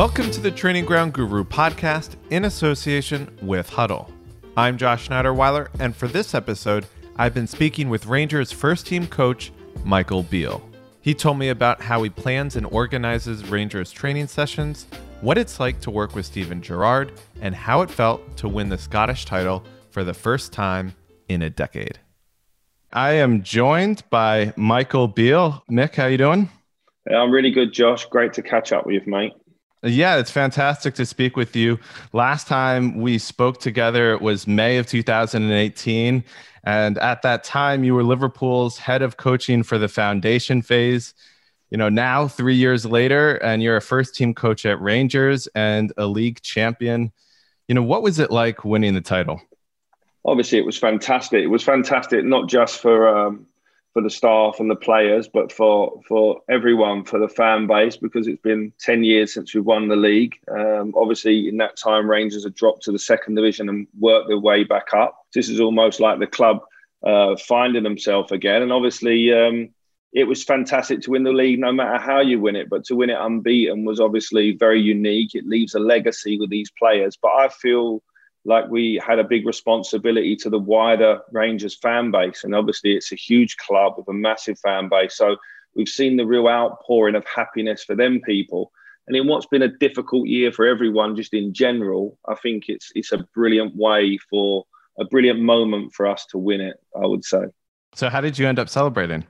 Welcome to the Training Ground Guru podcast in association with Huddle. I'm Josh Schneiderweiler, and for this episode, I've been speaking with Rangers first team coach Michael Beale. He told me about how he plans and organizes Rangers training sessions, what it's like to work with Steven Gerrard, and how it felt to win the Scottish title for the first time in a decade. I am joined by Michael Beale. Mick, how you doing? I'm really good, Josh. Great to catch up with you, mate. Yeah, it's fantastic to speak with you. Last time we spoke together it was May of 2018. And at that time, you were Liverpool's head of coaching for the foundation phase. You know, now, three years later, and you're a first team coach at Rangers and a league champion. You know, what was it like winning the title? Obviously, it was fantastic. It was fantastic, not just for um, for the staff and the players, but for for everyone, for the fan base, because it's been ten years since we've won the league. Um, obviously, in that time, Rangers had dropped to the second division and worked their way back up. This is almost like the club uh, finding themselves again, and obviously. Um, it was fantastic to win the league, no matter how you win it. But to win it unbeaten was obviously very unique. It leaves a legacy with these players. But I feel like we had a big responsibility to the wider Rangers fan base. And obviously, it's a huge club with a massive fan base. So we've seen the real outpouring of happiness for them people. And in what's been a difficult year for everyone, just in general, I think it's it's a brilliant way for a brilliant moment for us to win it. I would say. So, how did you end up celebrating?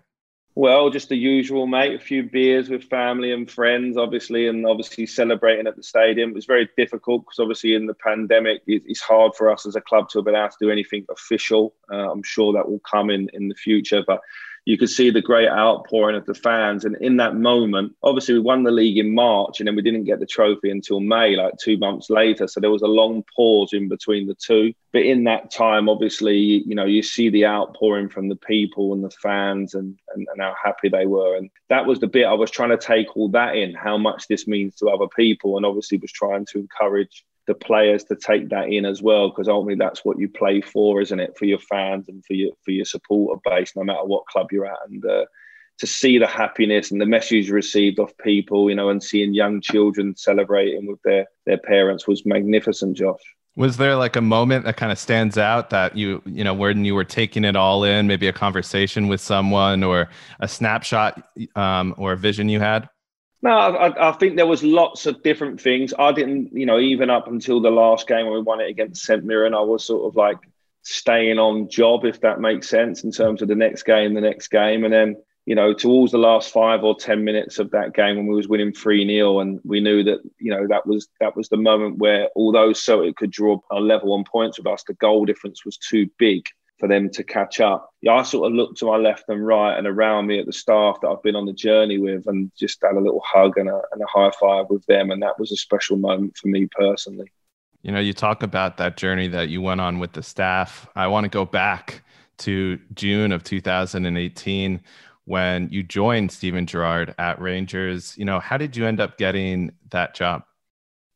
Well, just the usual, mate. A few beers with family and friends, obviously, and obviously celebrating at the stadium. It was very difficult because, obviously, in the pandemic, it's hard for us as a club to have been able to do anything official. Uh, I'm sure that will come in in the future, but you could see the great outpouring of the fans. And in that moment, obviously, we won the league in March and then we didn't get the trophy until May, like two months later. So there was a long pause in between the two. But in that time, obviously, you know, you see the outpouring from the people and the fans and, and, and how happy they were. And that was the bit I was trying to take all that in, how much this means to other people. And obviously, was trying to encourage the players to take that in as well because ultimately that's what you play for isn't it? For your fans and for your for your supporter base no matter what club you're at. And uh, to see the happiness and the message received off people you know and seeing young children celebrating with their their parents was magnificent josh. Was there like a moment that kind of stands out that you you know when you were taking it all in maybe a conversation with someone or a snapshot um, or a vision you had no, I, I, think there was lots of different things. I didn't, you know, even up until the last game when we won it against St Mirren, I was sort of like staying on job, if that makes sense, in terms of the next game, the next game, and then you know towards the last five or ten minutes of that game when we was winning three 0 and we knew that you know that was that was the moment where although so it could draw a level on points with us, the goal difference was too big for them to catch up. Yeah, I sort of looked to my left and right and around me at the staff that I've been on the journey with and just had a little hug and a, and a high five with them. And that was a special moment for me personally. You know, you talk about that journey that you went on with the staff. I want to go back to June of 2018 when you joined Steven Gerrard at Rangers. You know, how did you end up getting that job?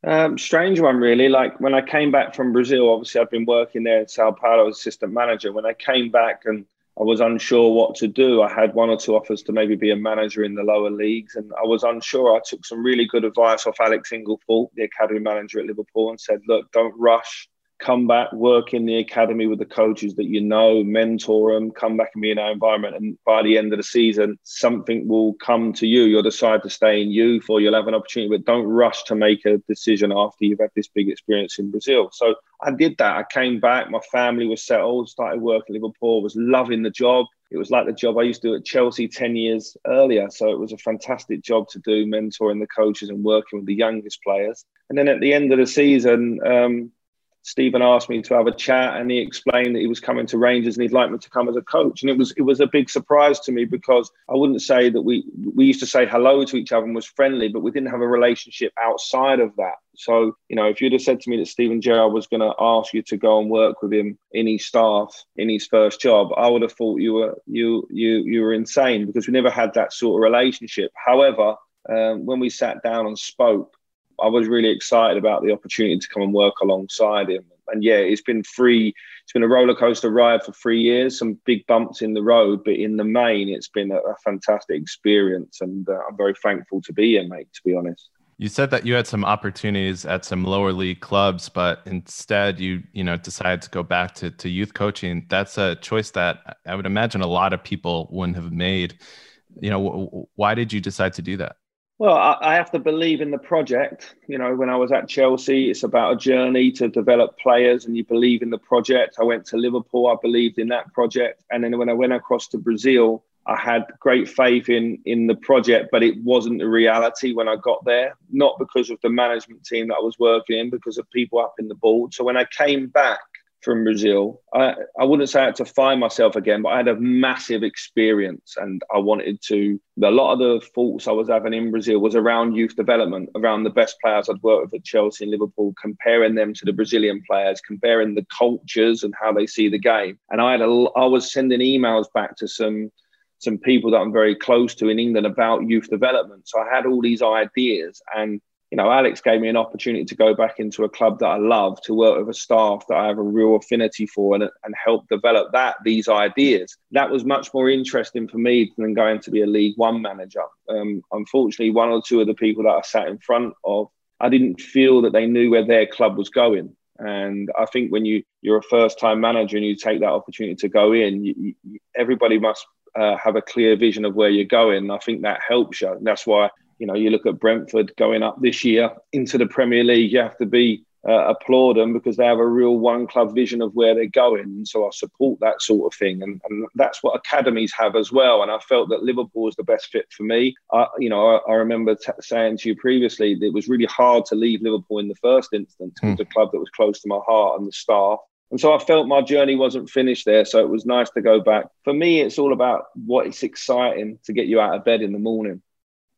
Um, strange one, really. Like when I came back from Brazil, obviously I've been working there in Sao Paulo as assistant manager. When I came back and I was unsure what to do, I had one or two offers to maybe be a manager in the lower leagues, and I was unsure. I took some really good advice off Alex Inglethorpe, the academy manager at Liverpool, and said, "Look, don't rush come back, work in the academy with the coaches that you know, mentor them, come back and be in our environment. And by the end of the season, something will come to you. You'll decide to stay in youth or you'll have an opportunity, but don't rush to make a decision after you've had this big experience in Brazil. So I did that. I came back, my family was settled, started working Liverpool, was loving the job. It was like the job I used to do at Chelsea 10 years earlier. So it was a fantastic job to do, mentoring the coaches and working with the youngest players. And then at the end of the season, um, Steven asked me to have a chat and he explained that he was coming to Rangers and he'd like me to come as a coach. And it was it was a big surprise to me because I wouldn't say that we we used to say hello to each other and was friendly, but we didn't have a relationship outside of that. So, you know, if you'd have said to me that Steven Gerrard was going to ask you to go and work with him in his staff in his first job, I would have thought you were you you you were insane because we never had that sort of relationship. However, um, when we sat down and spoke, I was really excited about the opportunity to come and work alongside him. And yeah, it's been free. It's been a roller coaster ride for three years. Some big bumps in the road, but in the main, it's been a, a fantastic experience. And uh, I'm very thankful to be here, mate. To be honest. You said that you had some opportunities at some lower league clubs, but instead you you know decided to go back to, to youth coaching. That's a choice that I would imagine a lot of people wouldn't have made. You know, why did you decide to do that? Well, I, have to believe in the project. You know, when I was at Chelsea, it's about a journey to develop players, and you believe in the project. I went to Liverpool, I believed in that project, and then when I went across to Brazil, I had great faith in in the project, but it wasn't the reality when I got there. Not because of the management team that I was working in, because of people up in the board. So when I came back from Brazil, I, I wouldn't say I had to find myself again, but I had a massive experience, and I wanted to. A lot of the thoughts I was having in Brazil was around youth development, around the best players I'd worked with at Chelsea and Liverpool, comparing them to the Brazilian players, comparing the cultures and how they see the game. And I had a, I was sending emails back to some some people that I'm very close to in England about youth development. So I had all these ideas and you know, Alex gave me an opportunity to go back into a club that I love, to work with a staff that I have a real affinity for, and, and help develop that these ideas. That was much more interesting for me than going to be a League One manager. Um, unfortunately, one or two of the people that I sat in front of, I didn't feel that they knew where their club was going. And I think when you you're a first time manager and you take that opportunity to go in, you, you, everybody must uh, have a clear vision of where you're going. I think that helps you. And that's why, you know, you look at Brentford going up this year into the Premier League, you have to be uh, applaud them because they have a real one club vision of where they're going. So I support that sort of thing. And, and that's what academies have as well. And I felt that Liverpool was the best fit for me. I, you know, I, I remember t- saying to you previously that it was really hard to leave Liverpool in the first instance. Mm. It was a club that was close to my heart and the staff. And so I felt my journey wasn't finished there. So it was nice to go back. For me, it's all about what is exciting to get you out of bed in the morning.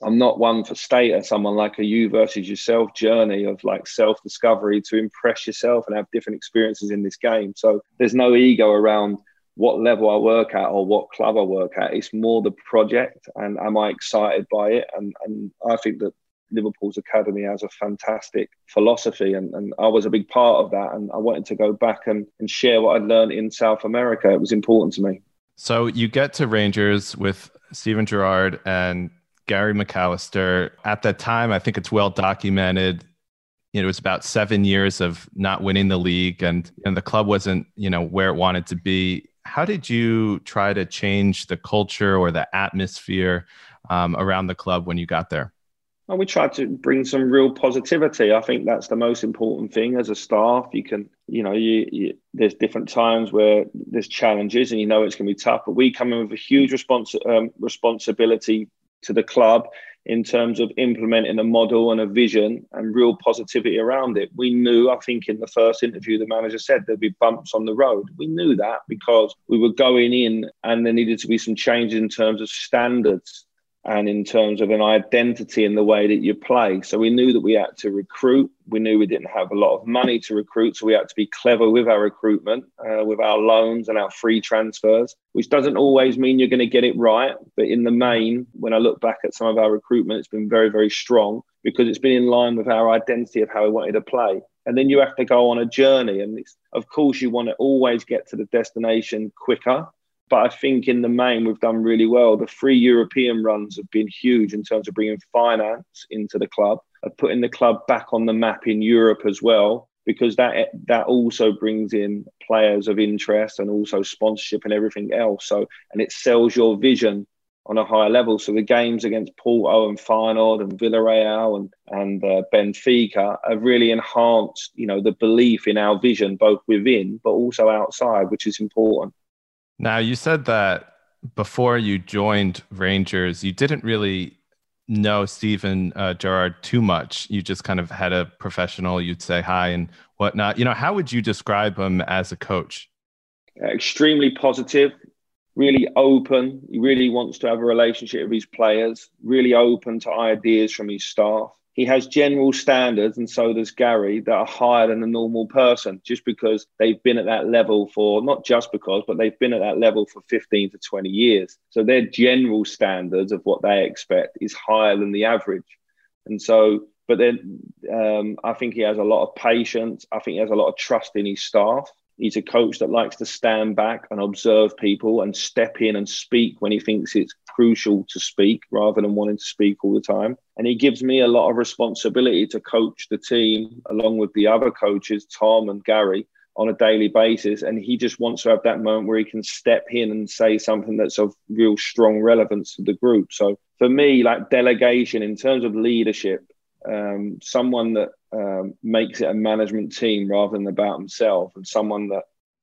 I'm not one for status. I'm on like a you versus yourself journey of like self discovery to impress yourself and have different experiences in this game. So there's no ego around what level I work at or what club I work at. It's more the project and am I excited by it? And, and I think that Liverpool's academy has a fantastic philosophy, and, and I was a big part of that. And I wanted to go back and, and share what I'd learned in South America. It was important to me. So you get to Rangers with Steven Gerrard and Gary McAllister. At that time, I think it's well documented. it was about seven years of not winning the league, and, and the club wasn't, you know, where it wanted to be. How did you try to change the culture or the atmosphere um, around the club when you got there? And we tried to bring some real positivity. I think that's the most important thing as a staff. You can, you know, you, you, there's different times where there's challenges and you know it's going to be tough, but we come in with a huge respons- um, responsibility to the club in terms of implementing a model and a vision and real positivity around it. We knew, I think, in the first interview, the manager said there'd be bumps on the road. We knew that because we were going in and there needed to be some changes in terms of standards and in terms of an identity in the way that you play. So we knew that we had to recruit. We knew we didn't have a lot of money to recruit. So we had to be clever with our recruitment, uh, with our loans and our free transfers, which doesn't always mean you're going to get it right. But in the main, when I look back at some of our recruitment, it's been very, very strong because it's been in line with our identity of how we wanted to play. And then you have to go on a journey. And of course, you want to always get to the destination quicker but I think in the main, we've done really well. The three European runs have been huge in terms of bringing finance into the club, of putting the club back on the map in Europe as well, because that that also brings in players of interest and also sponsorship and everything else. So, and it sells your vision on a higher level. So the games against Porto and Feyenoord and Villarreal and and uh, Benfica have really enhanced, you know, the belief in our vision both within but also outside, which is important. Now, you said that before you joined Rangers, you didn't really know Steven uh, Gerrard too much. You just kind of had a professional, you'd say hi and whatnot. You know, how would you describe him as a coach? Extremely positive, really open. He really wants to have a relationship with his players, really open to ideas from his staff he has general standards, and so does Gary, that are higher than a normal person just because they've been at that level for not just because, but they've been at that level for 15 to 20 years. So their general standards of what they expect is higher than the average. And so, but then um, I think he has a lot of patience. I think he has a lot of trust in his staff. He's a coach that likes to stand back and observe people and step in and speak when he thinks it's crucial to speak rather than wanting to speak all the time. And he gives me a lot of responsibility to coach the team along with the other coaches, Tom and Gary, on a daily basis. And he just wants to have that moment where he can step in and say something that's of real strong relevance to the group. So for me, like delegation in terms of leadership, um, someone that um, makes it a management team rather than about himself, and someone that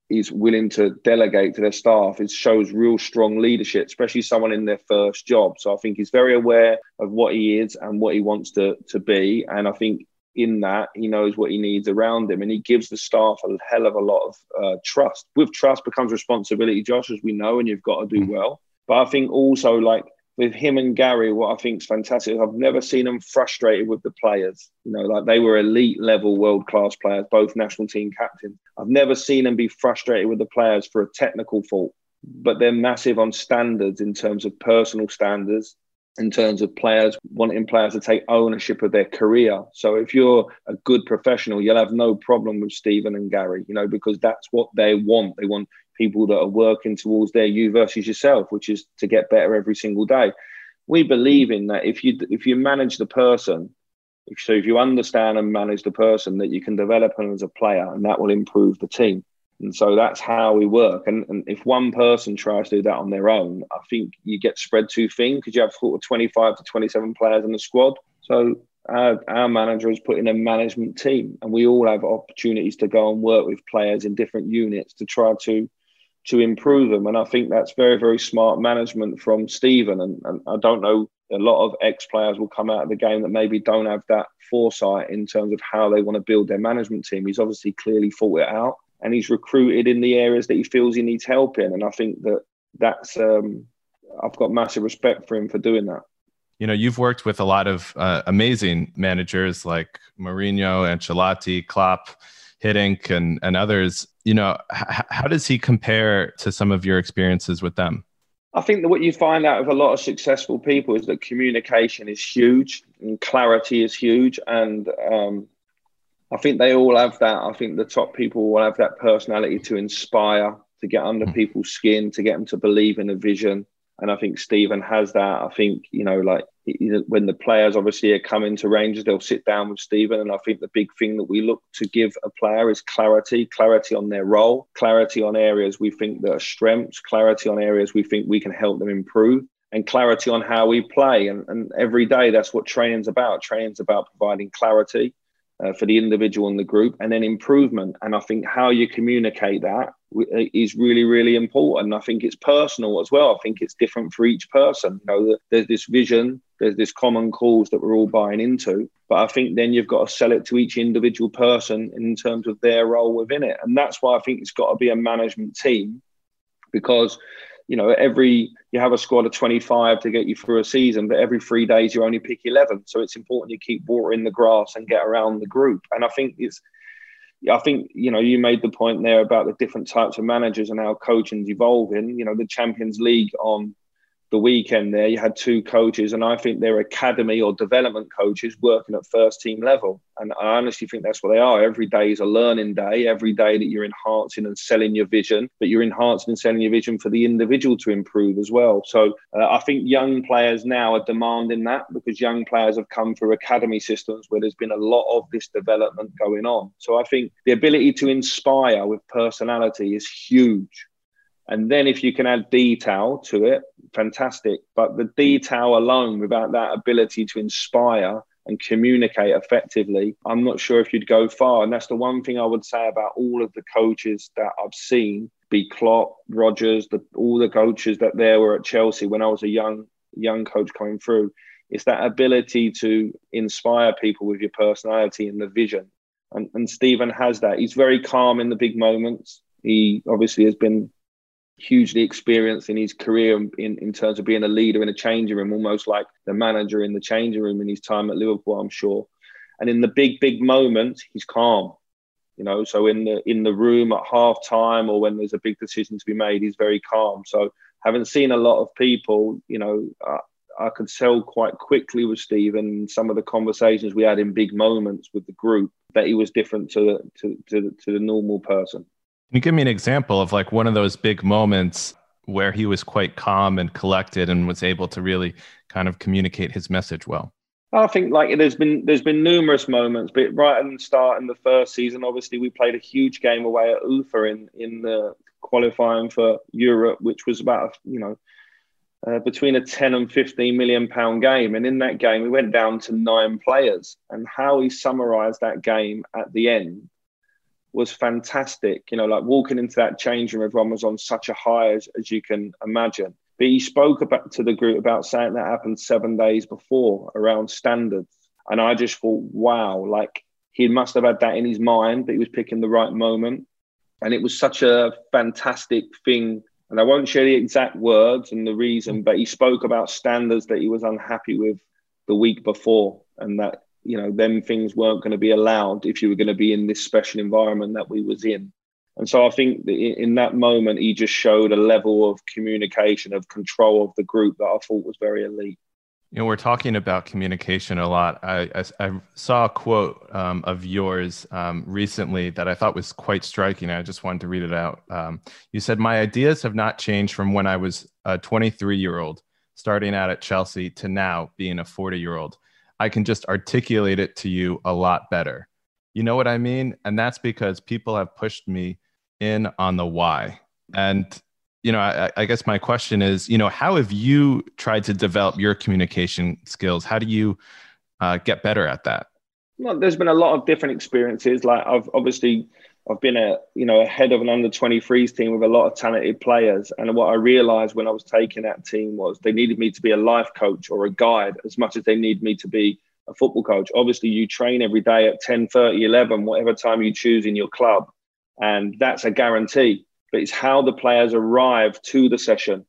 is willing to delegate to their staff. It shows real strong leadership, especially someone in their first job. So I think he's very aware of what he is and what he wants to to be, and I think in that he knows what he needs around him, and he gives the staff a hell of a lot of uh, trust. With trust becomes responsibility, Josh, as we know, and you've got to do mm. well. But I think also like with him and Gary, what I think is fantastic, I've never seen them frustrated with the players. You know, like they were elite level, world class players, both national team captains. I've never seen them be frustrated with the players for a technical fault, but they're massive on standards in terms of personal standards, in terms of players wanting players to take ownership of their career. So if you're a good professional, you'll have no problem with Steven and Gary, you know, because that's what they want. They want people that are working towards their you versus yourself, which is to get better every single day. We believe in that if you if you manage the person, if, so if you understand and manage the person, that you can develop them as a player, and that will improve the team. And so that's how we work. And, and if one person tries to do that on their own, I think you get spread too thin because you have sort of 25 to 27 players in the squad. So our, our manager has put in a management team, and we all have opportunities to go and work with players in different units to try to to improve them. And I think that's very, very smart management from Steven. And, and I don't know, a lot of ex players will come out of the game that maybe don't have that foresight in terms of how they want to build their management team. He's obviously clearly thought it out and he's recruited in the areas that he feels he needs help in. And I think that that's, um, I've got massive respect for him for doing that. You know, you've worked with a lot of uh, amazing managers like Mourinho, Ancelotti, Klopp, Hiddink, and, and others you know, h- how does he compare to some of your experiences with them? I think that what you find out of a lot of successful people is that communication is huge and clarity is huge. And um, I think they all have that. I think the top people will have that personality to inspire, to get under mm. people's skin, to get them to believe in a vision. And I think Steven has that. I think, you know, like when the players obviously are coming to Rangers, they'll sit down with Steven. And I think the big thing that we look to give a player is clarity, clarity on their role, clarity on areas we think that are strengths, clarity on areas we think we can help them improve, and clarity on how we play. And, and every day, that's what training's about. Training's about providing clarity uh, for the individual and the group, and then improvement. And I think how you communicate that uh, really, really important. I think it's personal as well. I think it's different for each person. You know, there's this vision, there's this common cause that we're all buying into, but I think then you've got to sell it to each individual person in terms of their role within it. And that's why I think it's got to be a management team because you know, every you have a squad of 25 to get you through a season, but every three days you only pick 11. So it's important you keep watering the grass and get around the group. And I think it's, I think you know you made the point there about the different types of managers and how coaching's evolving. You know, the Champions League on the weekend there, you had two coaches, and I think they're academy or development coaches working at first team level. And I honestly think that's what they are. Every day is a learning day. Every day that you're enhancing and selling your vision, but you're enhancing and selling your vision for the individual to improve as well. So uh, I think young players now are demanding that because young players have come through academy systems where there's been a lot of this development going on. So I think the ability to inspire with personality is huge. And then if you can add detail to it, fantastic. But the detail alone, without that ability to inspire and communicate effectively, I'm not sure if you'd go far. And that's the one thing I would say about all of the coaches that I've seen, be Klopp, Rodgers, the, all the coaches that there were at Chelsea when I was a young young coach coming through. It's that ability to inspire people with your personality and the vision. And, and Steven has that. He's very calm in the big moments. He obviously has been hugely experienced in his career in, in terms of being a leader in a changing room, almost like the manager in the changing room in his time at Liverpool, I'm sure. And in the big, big moments, he's calm. You know, so in the in the room at half time or when there's a big decision to be made, he's very calm. So having seen a lot of people, you know, I could tell quite quickly with Steven and some of the conversations we had in big moments with the group that he was different to the, to to, to the normal person. You give me an example of like one of those big moments where he was quite calm and collected and was able to really kind of communicate his message well? I think like there's been there's been numerous moments, but right at the start in the first season, obviously we played a huge game away at Ufa in in the qualifying for Europe, which was about you know uh, between a 10 and 15 million pound game, and in that game we went down to nine players, and how he summarised that game at the end was fantastic. You know, like walking into that change room, everyone was on such a high as, as you can imagine. But he spoke about to the group about something that happened seven days before around standards. And I just thought, wow, like he must have had that in his mind that he was picking the right moment. And it was such a fantastic thing. And I won't share the exact words and the reason, but he spoke about standards that he was unhappy with the week before and that you know them things weren't going to be allowed if you were going to be in this special environment that we was in. And so i think that in that moment he just showed a level of communication of control of the group that i thought was very elite. You know we're talking about communication a lot. I, I, I saw a quote um, of yours um, recently that i thought was quite striking. I just wanted to read it out. Um, you said my ideas have not changed from when i was a 23 year old starting out at chelsea to now being a 40 year old I can just articulate it to you a lot better. You know what I mean? And that's because people have pushed me in on the why. And, you know, I, I, guess my question is, you know, how have you tried to develop your communication skills? How do you uh, get better at that? Well, there's been a lot of different experiences. Like I've obviously I've been a you know a head of an under 23s team with a lot of talented players, and what I realised when I was taking that team was they needed me to be a life coach or a guide as much as they need me to be a football coach. Obviously, you train every day at 10, 30, 11, whatever time you choose in your club, and that's a guarantee. But it's how the players arrive to the session,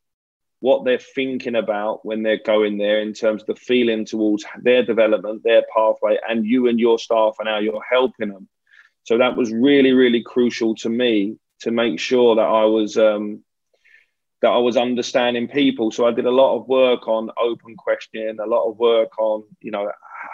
what they're thinking about when they're going there in terms of the feeling towards their development, their pathway, and you and your staff and how you're helping them so that was really, really crucial to me to make sure that I was um, that I was understanding people. So I did a lot of work on open questioning, a lot of work on you know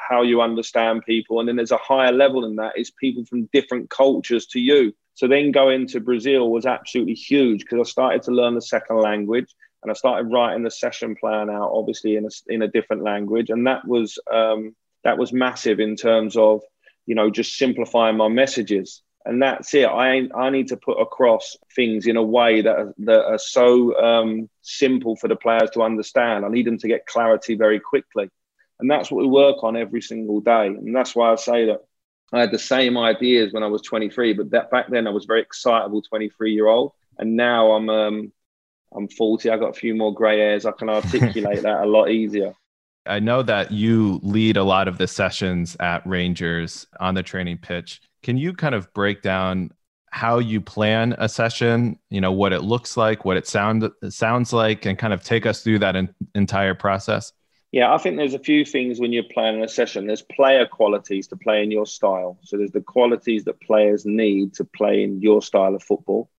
how you understand people, and then there's a higher level in that is people from different cultures to you. So then going to Brazil was absolutely huge because I started to learn the second language and I started writing the session plan out, obviously in a, in a different language, and that was um, that was massive in terms of you know, just simplifying my messages. And that's it. I I need to put across things in a way that are, that are so um, simple for the players to understand. I need them to get clarity very quickly, and that's what we work on every single day. And that's why I say that I had the same ideas when I was 23, but that back then I was very excitable 23 year old, and now I'm um, I'm 40. I've got a few more grey hairs. I can articulate that a lot easier. I know that you lead a lot of the sessions at Rangers on the training pitch. Can you kind of break down how you plan a session, you know, what it looks like, what it sound sounds like and kind of take us through that in, entire process? Yeah, I think there's a few things when you're planning a session. There's player qualities to play in your style. So there's the qualities that players need to play in your style of football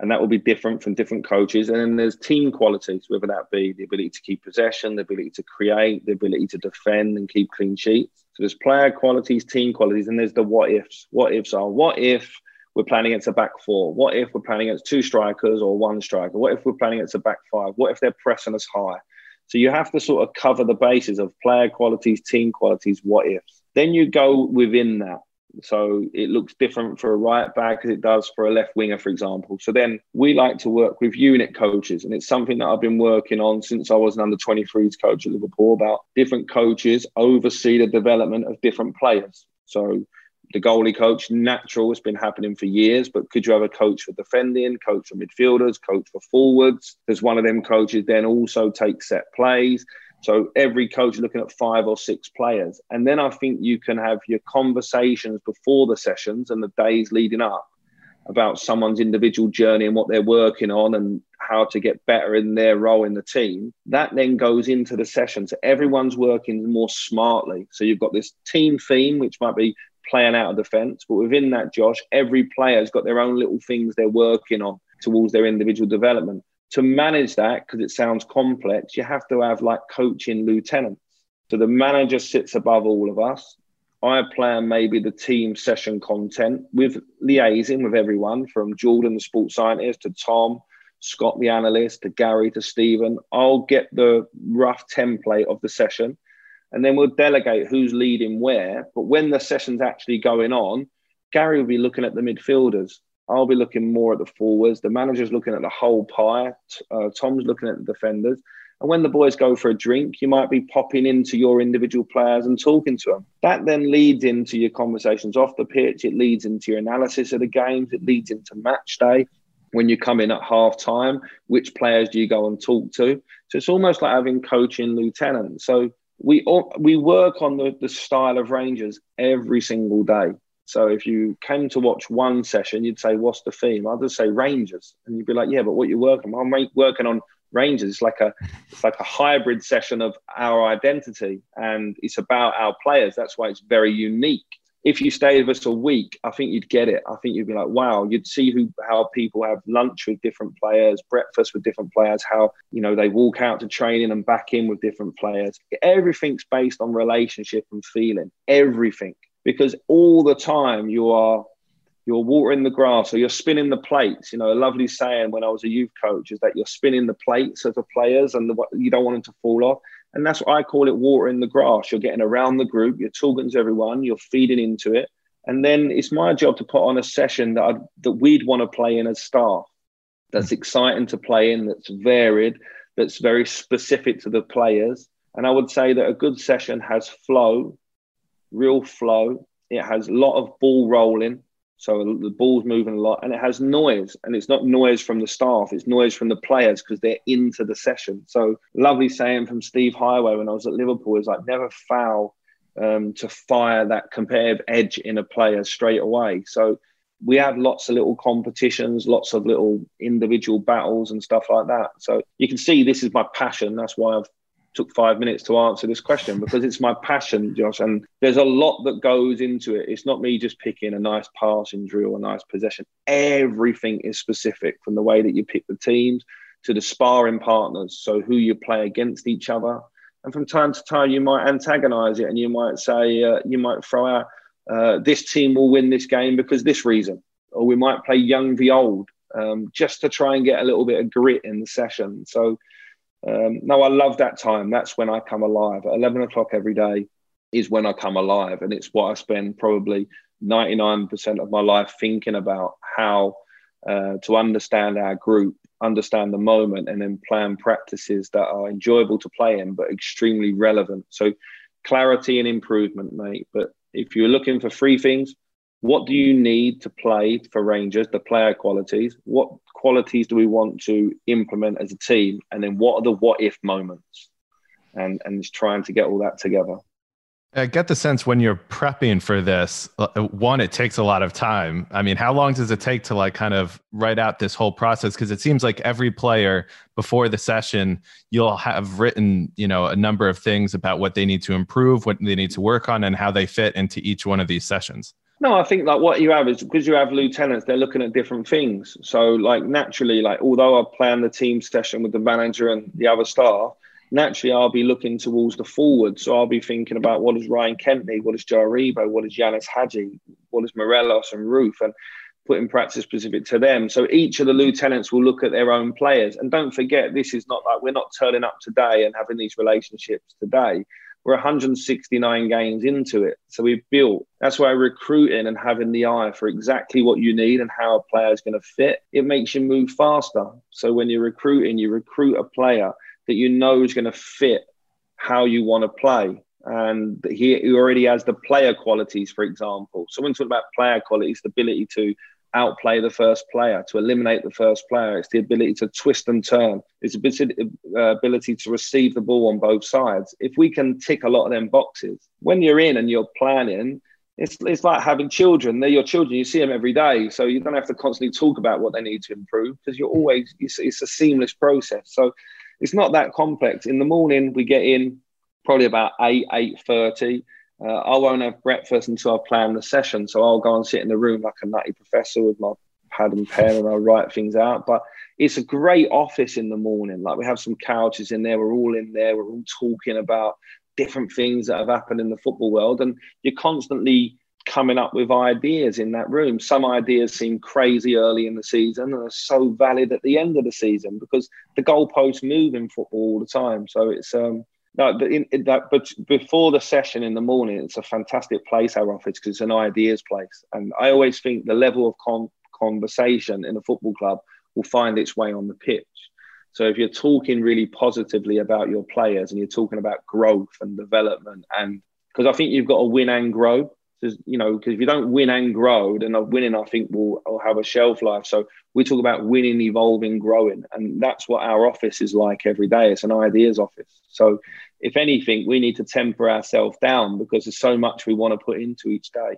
and that will be different from different coaches. And then there's team qualities, whether that be the ability to keep possession, the ability to create, the ability to defend and keep clean sheets. So there's player qualities, team qualities, and there's the what ifs. What ifs are what if we're playing against a back four? What if we're playing against two strikers or one striker? What if we're playing against a back five? What if they're pressing us high? So you have to sort of cover the bases of player qualities, team qualities, what ifs. Then you go within that. So it looks different for a right back as it does for a left winger, for example. So then we like to work with unit coaches, and it's something that I've been working on since I was an under 23s coach at Liverpool about different coaches oversee the development of different players. So the goalie coach, natural, it's been happening for years, but could you have a coach for defending, coach for midfielders, coach for forwards? Does one of them coaches then also take set plays? So every coach looking at five or six players. And then I think you can have your conversations before the sessions and the days leading up about someone's individual journey and what they're working on and how to get better in their role in the team. That then goes into the session. So everyone's working more smartly. So you've got this team theme, which might be playing out of defense. But within that, Josh, every player's got their own little things they're working on towards their individual development to manage that, because it sounds complex, you have to have like coaching lieutenants. So the manager sits above all of us. I plan maybe the team session content with liaising with everyone from Jordan, the sports scientist, to Tom, Scott, the analyst, to Gary, to Stephen. I'll get the rough template of the session and then we'll delegate who's leading where. But when the session's actually going on, Gary will be looking at the midfielders. I'll be looking more at the forwards. The manager's looking at the whole pie. Uh, Tom's looking at the defenders. And when the boys go for a drink, you might be popping into your individual players and talking to them. That then leads into your conversations off the pitch. It leads into your analysis of the games. It leads into match day. When you come in at half time, which players do you go and talk to? So it's almost like having coaching lieutenants. So we all, we work on the, the style of Rangers every single day. So if you came to watch one session, you'd say, "What's the theme?" I'd just say Rangers, and you'd be like, "Yeah, but what you're working on?" I'm working on Rangers. It's like a it's like a hybrid session of our identity, and it's about our players. That's why it's very unique if you stayed with us a week, I think you'd get it. I think you'd be like, wow, you'd see who how people have lunch with different players, breakfast with different players, how you know they walk out to training and back in with different players. Everything's based on relationship and feeling. Everything. Because all the time you are you're watering the grass or you're spinning the plates. You know, a lovely saying when I was a youth coach is that you're spinning the plates of the players and the, you don't want them to fall off. And that's what I call it watering the grass. You're getting around the group, you're talking to everyone, you're feeding into it. And then it's my job to put on a session that, I, that we'd want to play in as staff. That's mm-hmm. exciting to play in, that's varied, that's very specific to the players. And I would say that a good session has flow, real flow. It has a lot of ball rolling. So the ball's moving a lot and it has noise. And it's not noise from the staff, it's noise from the players because they're into the session. So lovely saying from Steve Heighway when I was at Liverpool is like never foul um, to fire that competitive edge in a player straight away. So we had lots of little competitions, lots of little individual battles and stuff like that. So you can see this is my passion. That's why I've took five minutes to answer this question because it's my passion, Josh. And there's a lot that goes into it. It's not me just picking a nice passing drill, a nice possession. Everything is specific from the way that you pick the teams to the sparring partners. So who you play against each other. And from time to time, you might antagonize it and you might say, uh, you might throw out, uh, this team will win this game because this reason. Or we might play young v old um, just to try and get a little bit of grit in the session. So um, no, I love that time. That's when I come alive. At 11 o'clock every day is when I come alive. And it's what I spend probably 99% of my life thinking about how uh, to understand our group, understand the moment, and then plan practices that are enjoyable to play in, but extremely relevant. So, clarity and improvement, mate. But if you're looking for three things, what do you need to play for Rangers, the player qualities? What qualities do we want to implement as a team? And then what are the what if moments? And, and just trying to get all that together. I get the sense when you're prepping for this, uh, one, it takes a lot of time. I mean, how long does it take to like kind of write out this whole process? Because it seems like every player before the session, you'll have written, you know, a number of things about what they need to improve, what they need to work on, and how they fit into each one of these sessions. No, I think like what you have is because you have lieutenants, they're looking at different things. So like naturally, like although I plan the team session with the manager and the other staff, naturally I'll be looking towards the forward. So I'll be thinking about what is Ryan Kent need, what what is Ianis Hagi, what is Morelos and Roofe, and putting practice specific to them. So each of the lieutenants will look at their own players. And don't forget, this is not like we're not turning up today and having these relationships today we're 169 games into it. So we've built. That's why recruiting and having the eye for exactly what you need and how a player is going to fit, it makes you move faster. So when you're recruiting, you recruit a player that you know is going to fit how you want to play. And he, already has the player qualities, for example. So when about player qualities, the ability to outplay the first player, to eliminate the first player. It's the ability to twist and turn. It's the uh, ability to receive the ball on both sides. If we can tick a lot of them boxes, when you're in and you're planning, it's, it's like having children. They're your children. You see them every day. So you don't have to constantly talk about what they need to improve because you're always, it's, it's a seamless process. So it's not that complex. In the morning, we get in probably about 8, 8.30 uh, I won't have breakfast until I've planned the session. So I'll go and sit in the room like a nutty professor with my pad and pen and I'll write things out. But it's a great office in the morning. Like we have some couches in there. We're all in there. We're all talking about different things that have happened in the football world. And you're constantly coming up with ideas in that room. Some ideas seem crazy early in the season and are so valid at the end of the season because the goalposts move in football all the time. So it's um no, but in, in that, but before the session in the morning, it's a fantastic place our office because it's an ideas place, and I always think the level of con- conversation in a football club will find its way on the pitch. So if you're talking really positively about your players and you're talking about growth and development, and because I think you've got to win and grow, you know, because if you don't win and grow, then winning, I think, will, will have a shelf life. So we talk about winning, evolving, growing, and that's what our office is like every day. It's an ideas office. So if anything, we need to temper ourselves down because there's so much we want to put into each day.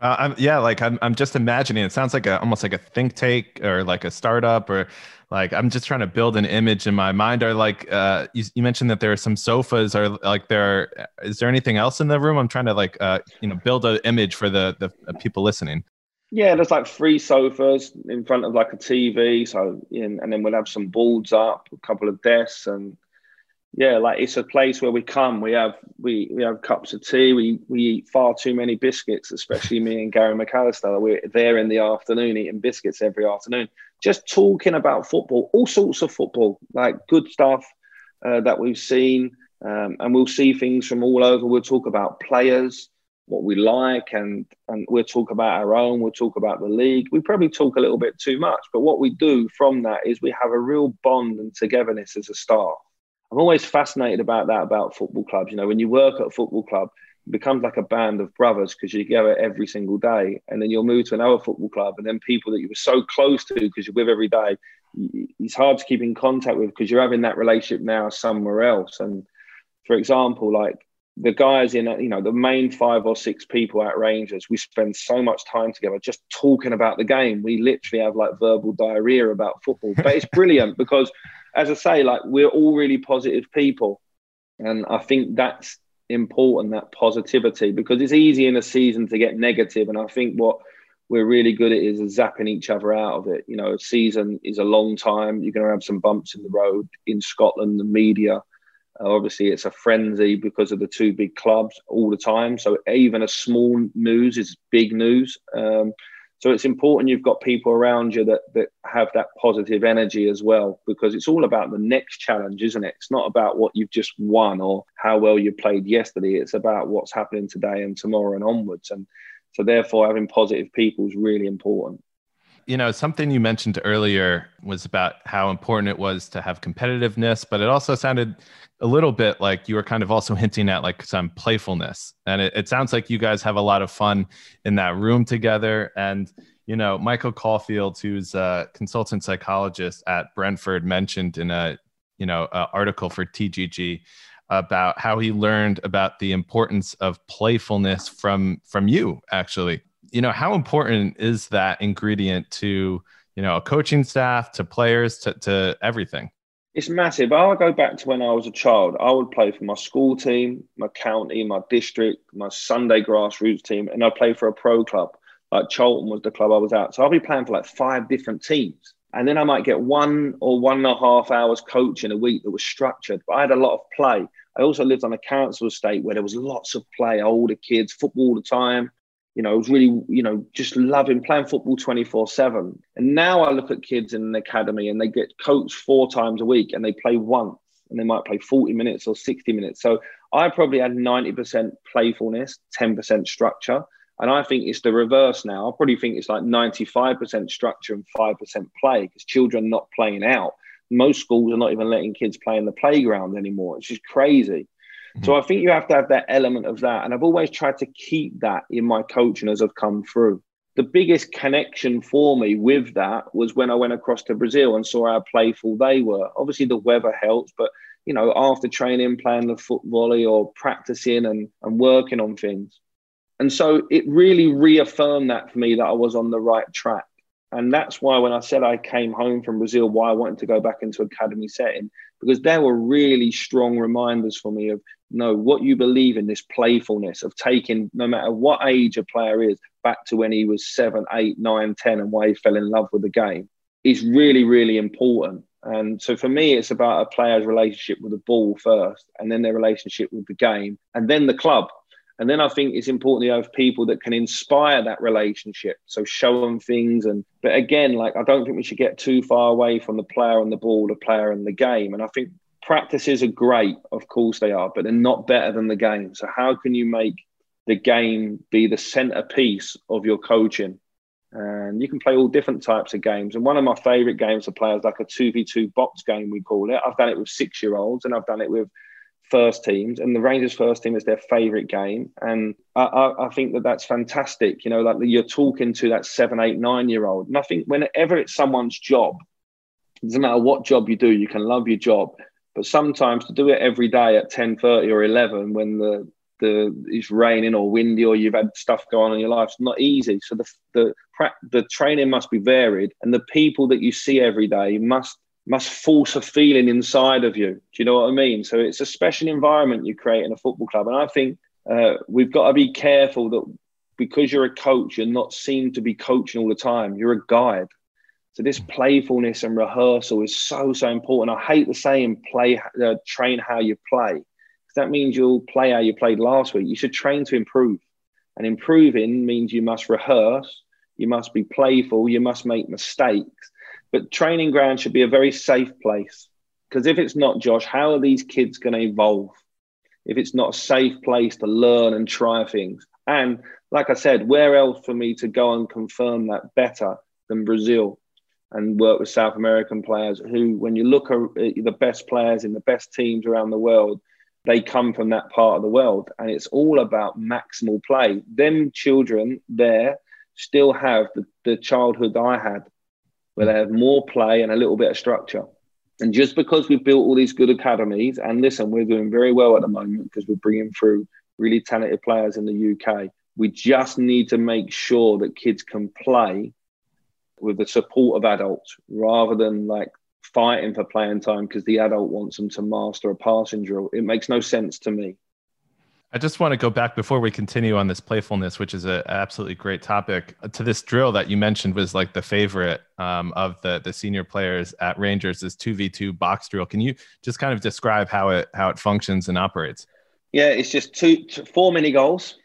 Uh, I'm, yeah, like I'm, I'm just imagining. It sounds like a almost like a think tank or like a startup or like I'm just trying to build an image in my mind. Or like uh, you, you mentioned that there are some sofas. Or like there, is there anything else in the room? I'm trying to like uh, you know build an image for the the uh, people listening. Yeah, there's like three sofas in front of like a TV. So and then we'll have some boards up, a couple of desks, and yeah, like it's a place where we come. We have we we have cups of tea. We we eat far too many biscuits, especially me and Gary McAllister. We're there in the afternoon eating biscuits every afternoon, just talking about football, all sorts of football, like good stuff uh, that we've seen, um, and we'll see things from all over. We'll talk about players, what we like, and and we'll talk about our own. We'll talk about the league. We probably talk a little bit too much, but what we do from that is we have a real bond and togetherness as a staff I'm always fascinated about that about football clubs. You know, when you work at a football club, it becomes like a band of brothers because you go every single day, and then you'll move to another football club, and then people that you were so close to because you're with every day, it's hard to keep in contact with because you're having that relationship now somewhere else. And for example, like the guys in you know the main five or six people at Rangers, we spend so much time together just talking about the game. We literally have like verbal diarrhea about football, but it's brilliant because as I say, like we're all really positive people. And I think that's important, that positivity, because it's easy in a season to get negative. And I think what we're really good at is zapping each other out of it. You know, a season is a long time. You're going to have some bumps in the road in Scotland, the media. Uh, obviously, it's a frenzy because of the two big clubs all the time. So even a small news is big news. Um, so it's important you've got people around you that that have that positive energy as well, because it's all about the next challenge, isn't it? It's not about what you've just won or how well you played yesterday. It's about what's happening today and tomorrow and onwards. And so therefore having positive people is really important. You know, something you mentioned earlier was about how important it was to have competitiveness, but it also sounded a little bit like you were kind of also hinting at like some playfulness. And it, it, sounds like you guys have a lot of fun in that room together. And you know michael caulfield who's a consultant psychologist at brentford mentioned in a you know a article for tgg about how he learned about the importance of playfulness from from you actually you know how important is that ingredient to you know a coaching staff to players to, to everything it's massive. I'll go back to when I was a child. I would play for my school team, my county, my district, my Sunday grassroots team, and I'd play for a pro club. Like Charlton was the club I was at. So I'll be playing for like five different teams. And then I might get one or one and a half hours coaching a week that was structured. But I had a lot of play. I also lived on a council estate where there was lots of play, older kids, football all the time you know, I was really, you know, just loving playing football 24 7. And now I look at kids in an academy and they get coached four times a week and they play once and they might play 40 minutes or 60 minutes. So I probably had 90% playfulness, 10% structure. And I think it's the reverse now. I probably think it's like 95% structure and 5% play because children not playing out. Most schools are not even letting kids play in the playground anymore. It's just crazy. So I think you have to have that element of that. And I've always tried to keep that in my coaching as I've come through. The biggest connection for me with that was when I went across to Brazil and saw how playful they were. Obviously, the weather helps, but you know, after training, playing the foot volley or practicing and, and working on things. And so it really reaffirmed that for me that I was on the right track. And that's why when I said I came home from Brazil, why I wanted to go back into academy setting, because there were really strong reminders for me of no, what you believe in this playfulness of taking no matter what age a player is back to when he was seven, eight, nine, ten, and why he fell in love with the game is really, really important. And so for me, it's about a player's relationship with the ball first, and then their relationship with the game, and then the club. And then I think it's important to have people that can inspire that relationship. So show them things. And but again, like I don't think we should get too far away from the player and the ball, the player and the game. And I think practices are great, of course they are, but they're not better than the game. So how can you make the game be the centerpiece of your coaching? And you can play all different types of games. And one of my favorite games to play is like a 2v2 box game, we call it. I've done it with six year olds and I've done it with first teams, and the Rangers first team is their favourite game, and I, I, I, think that that's fantastic. You know, like you're talking to that seven, eight, nine year old, and I think whenever it's someone's job, it doesn't matter what job you do, you can love your job, but sometimes to do it every day at ten thirty or eleven when the the it's raining or windy or you've had stuff go on in your life, it's not easy. So the the the training must be varied, and the people that you see every day must must force a feeling inside of you. Do you know what I mean? So it's a special environment you create in a football club. And I think uh, we've got to be careful that because you're a coach, you're not seen to be coaching all the time. You're a guide. So this playfulness and rehearsal is so, so important. I hate the saying play, uh, train how you play. Because that means you'll play how you played last week. You should train to improve. And improving means you must rehearse, you must be playful, you must make mistakes but training ground should be a very safe place. Because if it's not, Josh, how are these kids going to evolve? If it's not a safe place to learn and try things. And like I said, where else for me to go and confirm that better than Brazil and work with South American players who, when you look at the best players in the best teams around the world, they come from that part of the world. And it's all about maximal play. Them children there still have the, the childhood I had where they have more play and a little bit of structure. And just because we've built all these good academies, and listen, we're doing very well at the moment because we're bringing through really talented players in the UK. We just need to make sure that kids can play with the support of adults rather than like fighting for playing time because the adult wants them to master a passing drill. It makes no sense to me. I just want to go back before we continue on this playfulness, which is an absolutely great topic. To this drill that you mentioned was like the favorite um, of the the senior players at Rangers, this two v two box drill. Can you just kind of describe how it how it functions and operates? Yeah, it's just two, two four mini goals,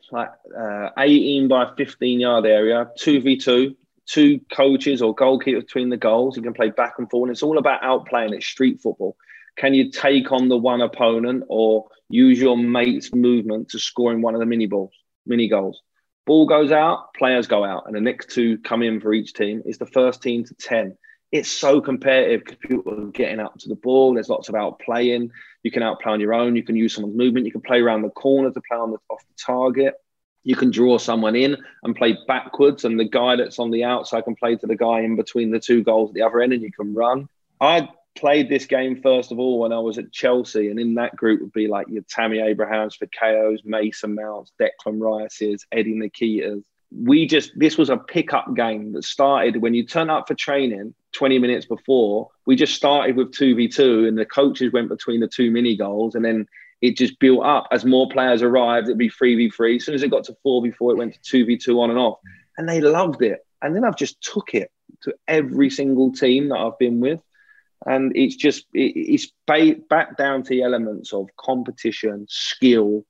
it's like uh, eighteen by fifteen yard area, two v two, two coaches or goalkeepers between the goals. You can play back and forth. And it's all about outplaying. It's street football. Can you take on the one opponent or use your mate's movement to score in one of the mini balls, mini goals? Ball goes out, players go out, and the next two come in for each team. It's the first team to 10. It's so competitive because people are getting up to the ball. There's lots of outplaying. You can outplay on your own. You can use someone's movement. You can play around the corner to play on the, off the target. You can draw someone in and play backwards, and the guy that's on the outside can play to the guy in between the two goals at the other end, and you can run. I played this game first of all when I was at Chelsea, and in that group would be like your Tammy Abrahams Fikayos, Mason Mounts, Declan Rice's, Eddie Nketiahs. We just this was a pickup game that started when you turn up for training 20 minutes before. We just started with 2v2 and the coaches went between the two mini goals and then it just built up as more players arrived, it'd be 3v3. As soon as it got to 4v4, it went to 2v2 on and off. And they loved it. And then I've just took it to every single team that I've been with and it's just it's back down to the elements of competition, skill,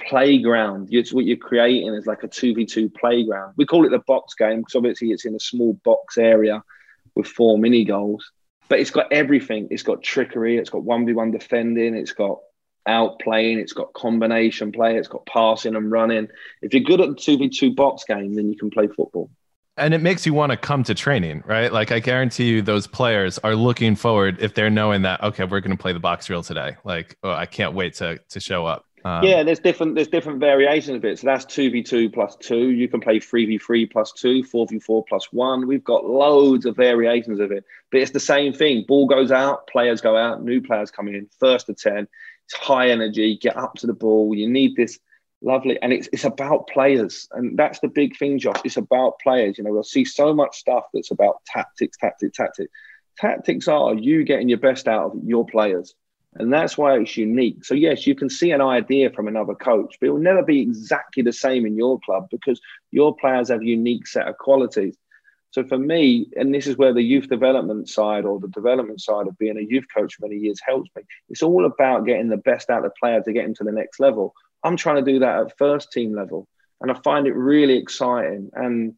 playground. It's what you're creating is like a two v two playground. We call it the box game because obviously it's in a small box area with four mini goals. But it's got everything. It's got trickery. It's got one v one defending. It's got outplaying. It's got combination play. It's got passing and running. If you're good at the two v two box game, then you can play football and it makes you want to come to training, right? Like I guarantee you, those players are looking forward if they're knowing that okay, we're going to play the box drill today. Like, oh, I can't wait to to show up. Um, yeah, there's different there's different variations of it. So that's two v two plus two. You can play three v three plus two, four v four plus one. We've got loads of variations of it, but it's the same thing. Ball goes out, players go out, new players come in. First to ten, it's high energy. Get up to the ball. You need this Lovely. And it's, it's about players. And that's the big thing, Josh. It's about players. You know, we'll see so much stuff that's about tactics, tactics, tactics. Tactics are you getting your best out of your players. And that's why it's unique. So, yes, you can see an idea from another coach, but it will never be exactly the same in your club because your players have a unique set of qualities. So for me, and this is where the youth development side or the development side of being a youth coach for many years helps me. It's all about getting the best out of the player to get him to the next level. I'm trying to do that at first team level, and I find it really exciting. And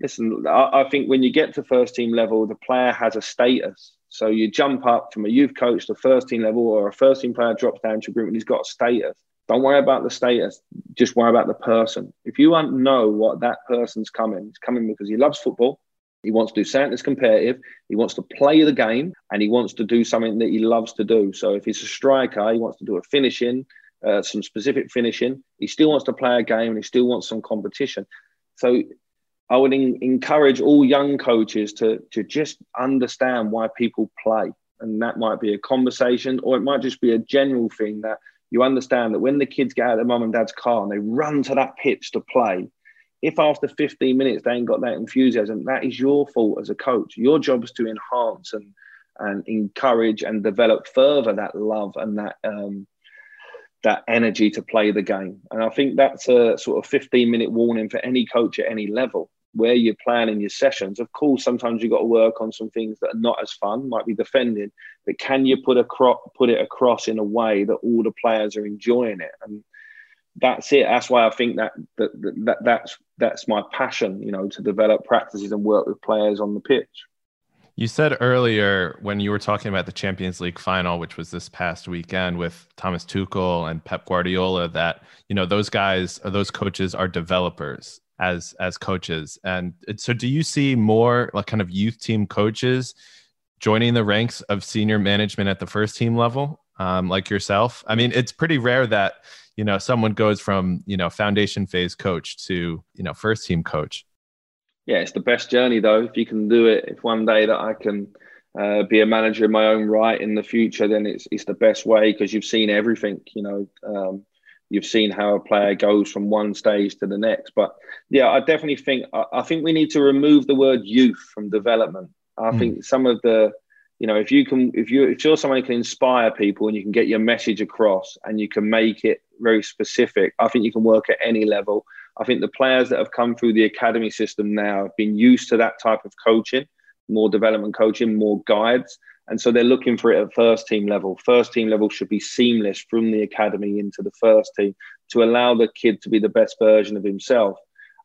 listen, I, I think when you get to first team level, the player has a status. So you jump up from a youth coach to first team level, or a first team player drops down to a group and he's got a status. Don't worry about the status. Just worry about the person. If you know what that person's coming, it's coming because he loves football. He wants to do something that's competitive. He wants to play the game and he wants to do something that he loves to do. So if he's a striker, he wants to do a finishing, uh, some specific finishing. He still wants to play a game and he still wants some competition. So I would in, encourage all young coaches to, to just understand why people play. And that might be a conversation or it might just be a general thing that you understand that when the kids get out of their mum and dad's car and they run to that pitch to play, if after 15 minutes they ain't got that enthusiasm, that is your fault as a coach. Your job is to enhance and and encourage and develop further that love and that um, that energy to play the game. And I think that's a sort of 15 minute warning for any coach at any level where you're planning your sessions. Of course, sometimes you've got to work on some things that are not as fun, might be defending, but can you put a cro- put it across in a way that all the players are enjoying it? And that's it. That's why I think that, that, that that's that's my passion, you know, to develop practices and work with players on the pitch. You said earlier when you were talking about the Champions League final, which was this past weekend with Thomas Tuchel and Pep Guardiola, that you know those guys those coaches are developers as as coaches. And so, do you see more like kind of youth team coaches joining the ranks of senior management at the first team level, um, like yourself? I mean, it's pretty rare that you know someone goes from you know foundation phase coach to you know first team coach. Yeah, it's the best journey though. If you can do it, if one day that I can uh, be a manager in my own right in the future, then it's it's the best way because you've seen everything. You know, um, you've seen how a player goes from one stage to the next. But yeah, I definitely think I, I think we need to remove the word youth from development. I mm. think some of the you know if you can if you if you're someone who can inspire people and you can get your message across and you can make it very specific i think you can work at any level i think the players that have come through the academy system now have been used to that type of coaching more development coaching more guides and so they're looking for it at first team level. First team level should be seamless from the academy into the first team to allow the kid to be the best version of himself.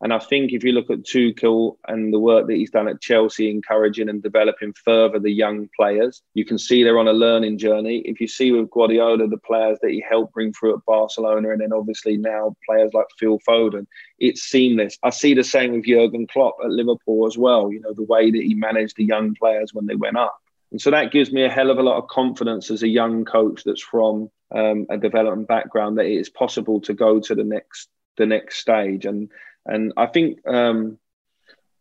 And I think if you look at Tuchel and the work that he's done at Chelsea, encouraging and developing further the young players, you can see they're on a learning journey. If you see with Guardiola, the players that he helped bring through at Barcelona, and then obviously now players like Phil Foden, it's seamless. I see the same with Jurgen Klopp at Liverpool as well. You know, the way that he managed the young players when they went up. And so that gives me a hell of a lot of confidence as a young coach that's from um, a development background that it is possible to go to the next the next stage. And and I think um,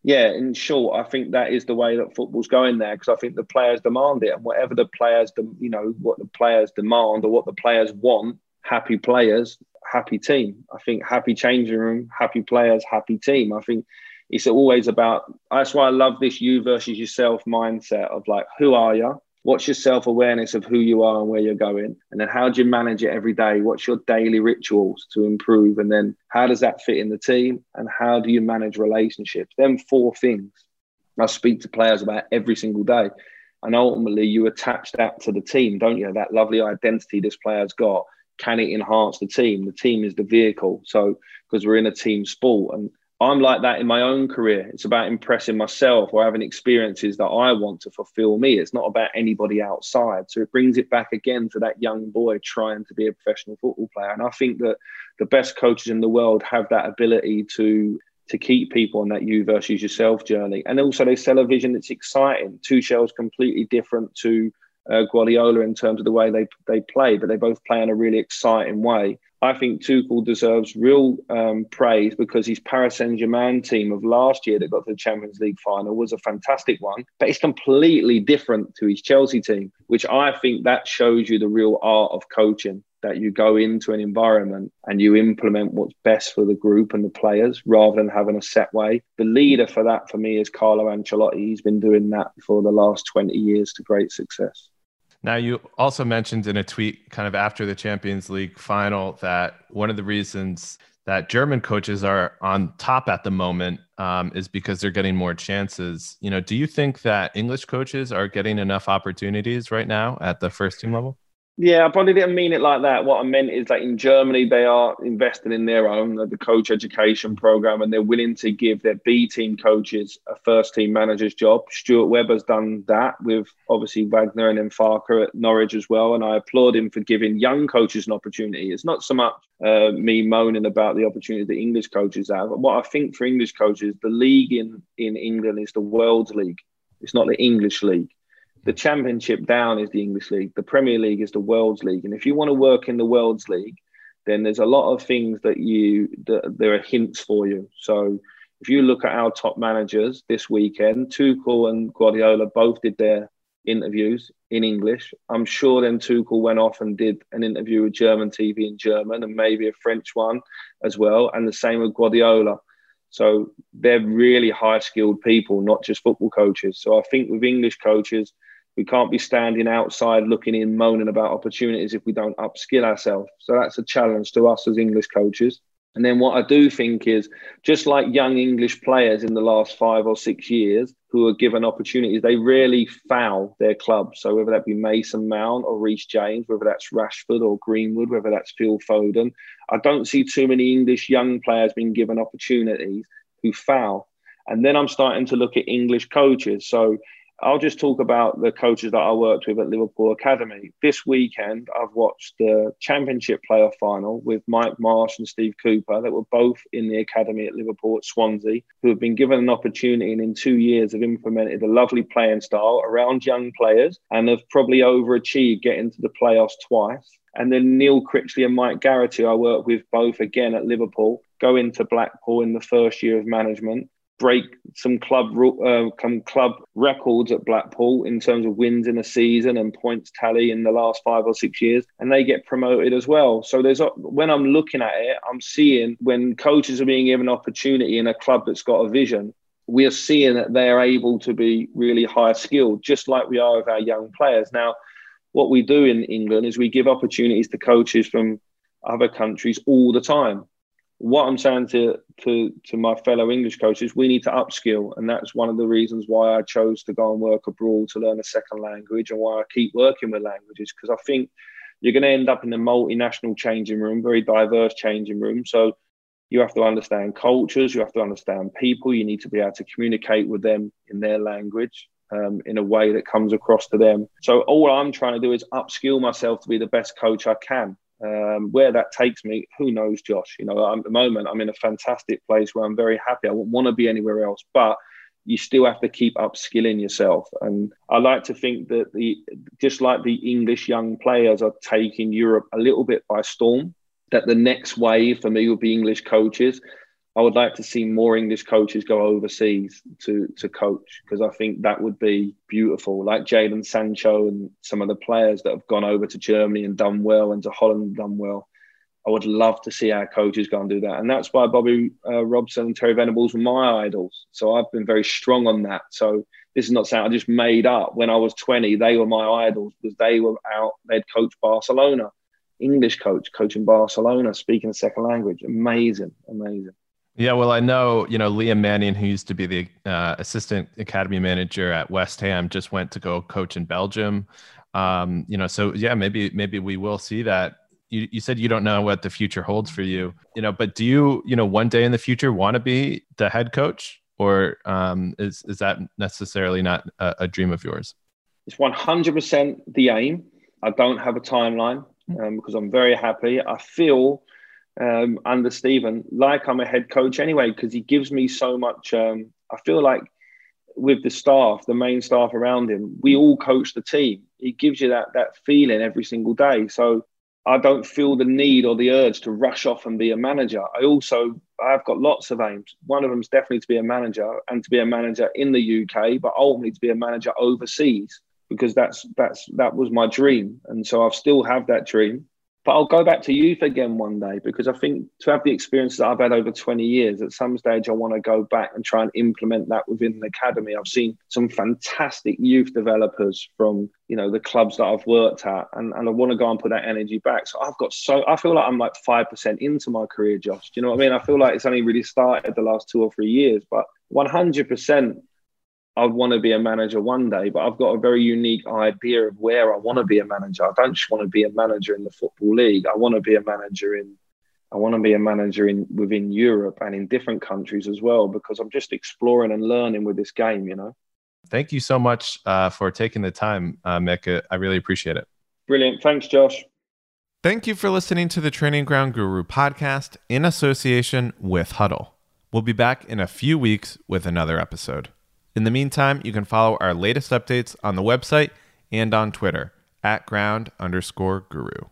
yeah, in short, I think that is the way that football's going there because I think the players demand it, and whatever the players, you know, what the players demand or what the players want, happy players, happy team. I think happy changing room, happy players, happy team. I think it's always about that's why I love this you versus yourself mindset of like who are you? What's your self awareness of who you are and where you're going? And then how do you manage it every day? What's your daily rituals to improve? And then how does that fit in the team? And how do you manage relationships? Them four things I speak to players about every single day. And ultimately, you attach that to the team, don't you? That lovely identity this player's got. Can it enhance the team? The team is the vehicle. So, because we're in a team sport. And I'm like that in my own career. It's about impressing myself or having experiences that I want to fulfill me. It's not about anybody outside. So it brings it back again to that young boy trying to be a professional football player. And I think that the best coaches in the world have that ability to to keep people on that you versus yourself journey. And also they sell a vision that's exciting. Two Tuchel's completely different to uh, Guardiola in terms of the way they they play, but they both play in a really exciting way. I think Tuchel deserves real um, praise because his Paris Saint Germain team of last year that got to the Champions League final was a fantastic one, but it's completely different to his Chelsea team, which I think that shows you the real art of coaching. That you go into an environment and you implement what's best for the group and the players rather than having a set way. The leader for that for me is Carlo Ancelotti. He's been doing that for the last 20 years to great success. Now, you also mentioned in a tweet kind of after the Champions League final that one of the reasons that German coaches are on top at the moment um, is because they're getting more chances. You know, do you think that English coaches are getting enough opportunities right now at the first team level? Yeah, I probably didn't mean it like that. What I meant is that in Germany, they are investing in their own, the coach education program, and they're willing to give their B team coaches a first team manager's job. Stuart Webber's done that with obviously Wagner and then Farke at Norwich as well. And I applaud him for giving young coaches an opportunity. It's not so much uh, me moaning about the opportunity that English coaches have. What I think for English coaches, the league in, in England is the World League, it's not the English League the championship down is the English league. The Premier League is the World's League. And if you want to work in the World's League, then there's a lot of things that you that there are hints for you. So if you look at our top managers this weekend, Tuchel and Guardiola both did their interviews in English. I'm sure then Tuchel went off and did an interview with German TV in German and maybe a French one as well. And the same with Guardiola. So they're really high skilled people, not just football coaches. So I think with English coaches, we can't be standing outside looking in, moaning about opportunities if we don't upskill ourselves. So that's a challenge to us as English coaches. And then what I do think is just like young English players in the last five or six years who are given opportunities, they rarely foul their club. So whether that be Mason Mount or Reece James, whether that's Rashford or Greenwood, whether that's Phil Foden, I don't see too many English young players being given opportunities who foul. And then I'm starting to look at English coaches. So I'll just talk about the coaches that I worked with at Liverpool Academy. This weekend, I've watched the Championship playoff final with Mike Marsh and Steve Cooper, that were both in the academy at Liverpool at Swansea, who have been given an opportunity and in two years have implemented a lovely playing style around young players and have probably overachieved getting to the playoffs twice. And then Neil Critchley and Mike Garrity, I worked with both again at Liverpool, go into Blackpool in the first year of management break some club uh, some club records at Blackpool in terms of wins in a season and points tally in the last five or six years, and they get promoted as well. So there's when I'm looking at it, I'm seeing when coaches are being given opportunity in a club that's got a vision. We are seeing that they are able to be really high skilled, just like we are with our young players. Now, what we do in England is we give opportunities to coaches from other countries all the time what I'm saying to, to to my fellow English coaches, we need to upskill, and that's one of the reasons why I chose to go and work abroad to learn a second language, and why I keep working with languages because I think you're going to end up in a multinational changing room, very diverse changing room. So you have to understand cultures, you have to understand people, you need to be able to communicate with them in their language. Um, in a way that comes across to them. So all I'm trying to do is upskill myself to be the best coach I can. Um, where that takes me, who knows, Josh? You know, at the moment, I'm in a fantastic place where I'm very happy. I wouldn't want to be anywhere else, but you still have to keep upskilling yourself. And I like to think that the just like the English young players are taking Europe a little bit by storm, that the next wave for me would be English coaches. I would like to see more English coaches go overseas to to coach because I think that would be beautiful. Like Jadon Sancho and some of the players that have gone over to Germany and done well, and to Holland and done well. I would love to see our coaches go and do that, and that's why Bobby uh, Robson and Terry Venables were my idols. So I've been very strong on that. So this is not something I just made up. When I was 20, they were my idols because they were out. They'd coach Barcelona, English coach, coaching Barcelona, speaking a second language. Amazing, amazing. Yeah, well, I know you know Liam Manning, who used to be the uh, assistant academy manager at West Ham, just went to go coach in Belgium. Um, you know, so yeah, maybe maybe we will see that. You, you said you don't know what the future holds for you, you know, but do you you know one day in the future want to be the head coach, or um, is is that necessarily not a, a dream of yours? It's one hundred percent the aim. I don't have a timeline um, because I'm very happy. I feel um, under Steven like I'm a head coach anyway because he gives me so much. Um, I feel like with the staff, the main staff around him, we all coach the team. He gives you that that feeling every single day. So I don't feel the need or the urge to rush off and be a manager. I also I've got lots of aims. One of them is definitely to be a manager and to be a manager in the UK, but ultimately to be a manager overseas because that's that's that was my dream. And so I still have that dream. But I'll go back to youth again one day because I think to have the experiences that I've had over 20 years, at some stage I want to go back and try and implement that within the academy. I've seen some fantastic youth developers from, you know, the clubs that I've worked at and, and I want to go and put that energy back. So I've got so I feel like I'm like 5% into my career, Josh. Do you know what I mean? I feel like it's only really started the last two or three years, but 100% I'd want to be a manager one day, but I've got a very unique idea of where I want to be a manager. I don't just want to be a manager in the football league. I want to be a manager in I want to be a manager in within Europe and in different countries as well because I'm just exploring and learning with this game, you know. Thank you so much uh, for taking the time, uh, Mick. I really appreciate it. Brilliant. Thanks, Josh. Thank you for listening to the Training Ground Guru podcast in association with Huddle. We'll be back in a few weeks with another episode. In the meantime, you can follow our latest updates on the website and on Twitter at ground underscore guru.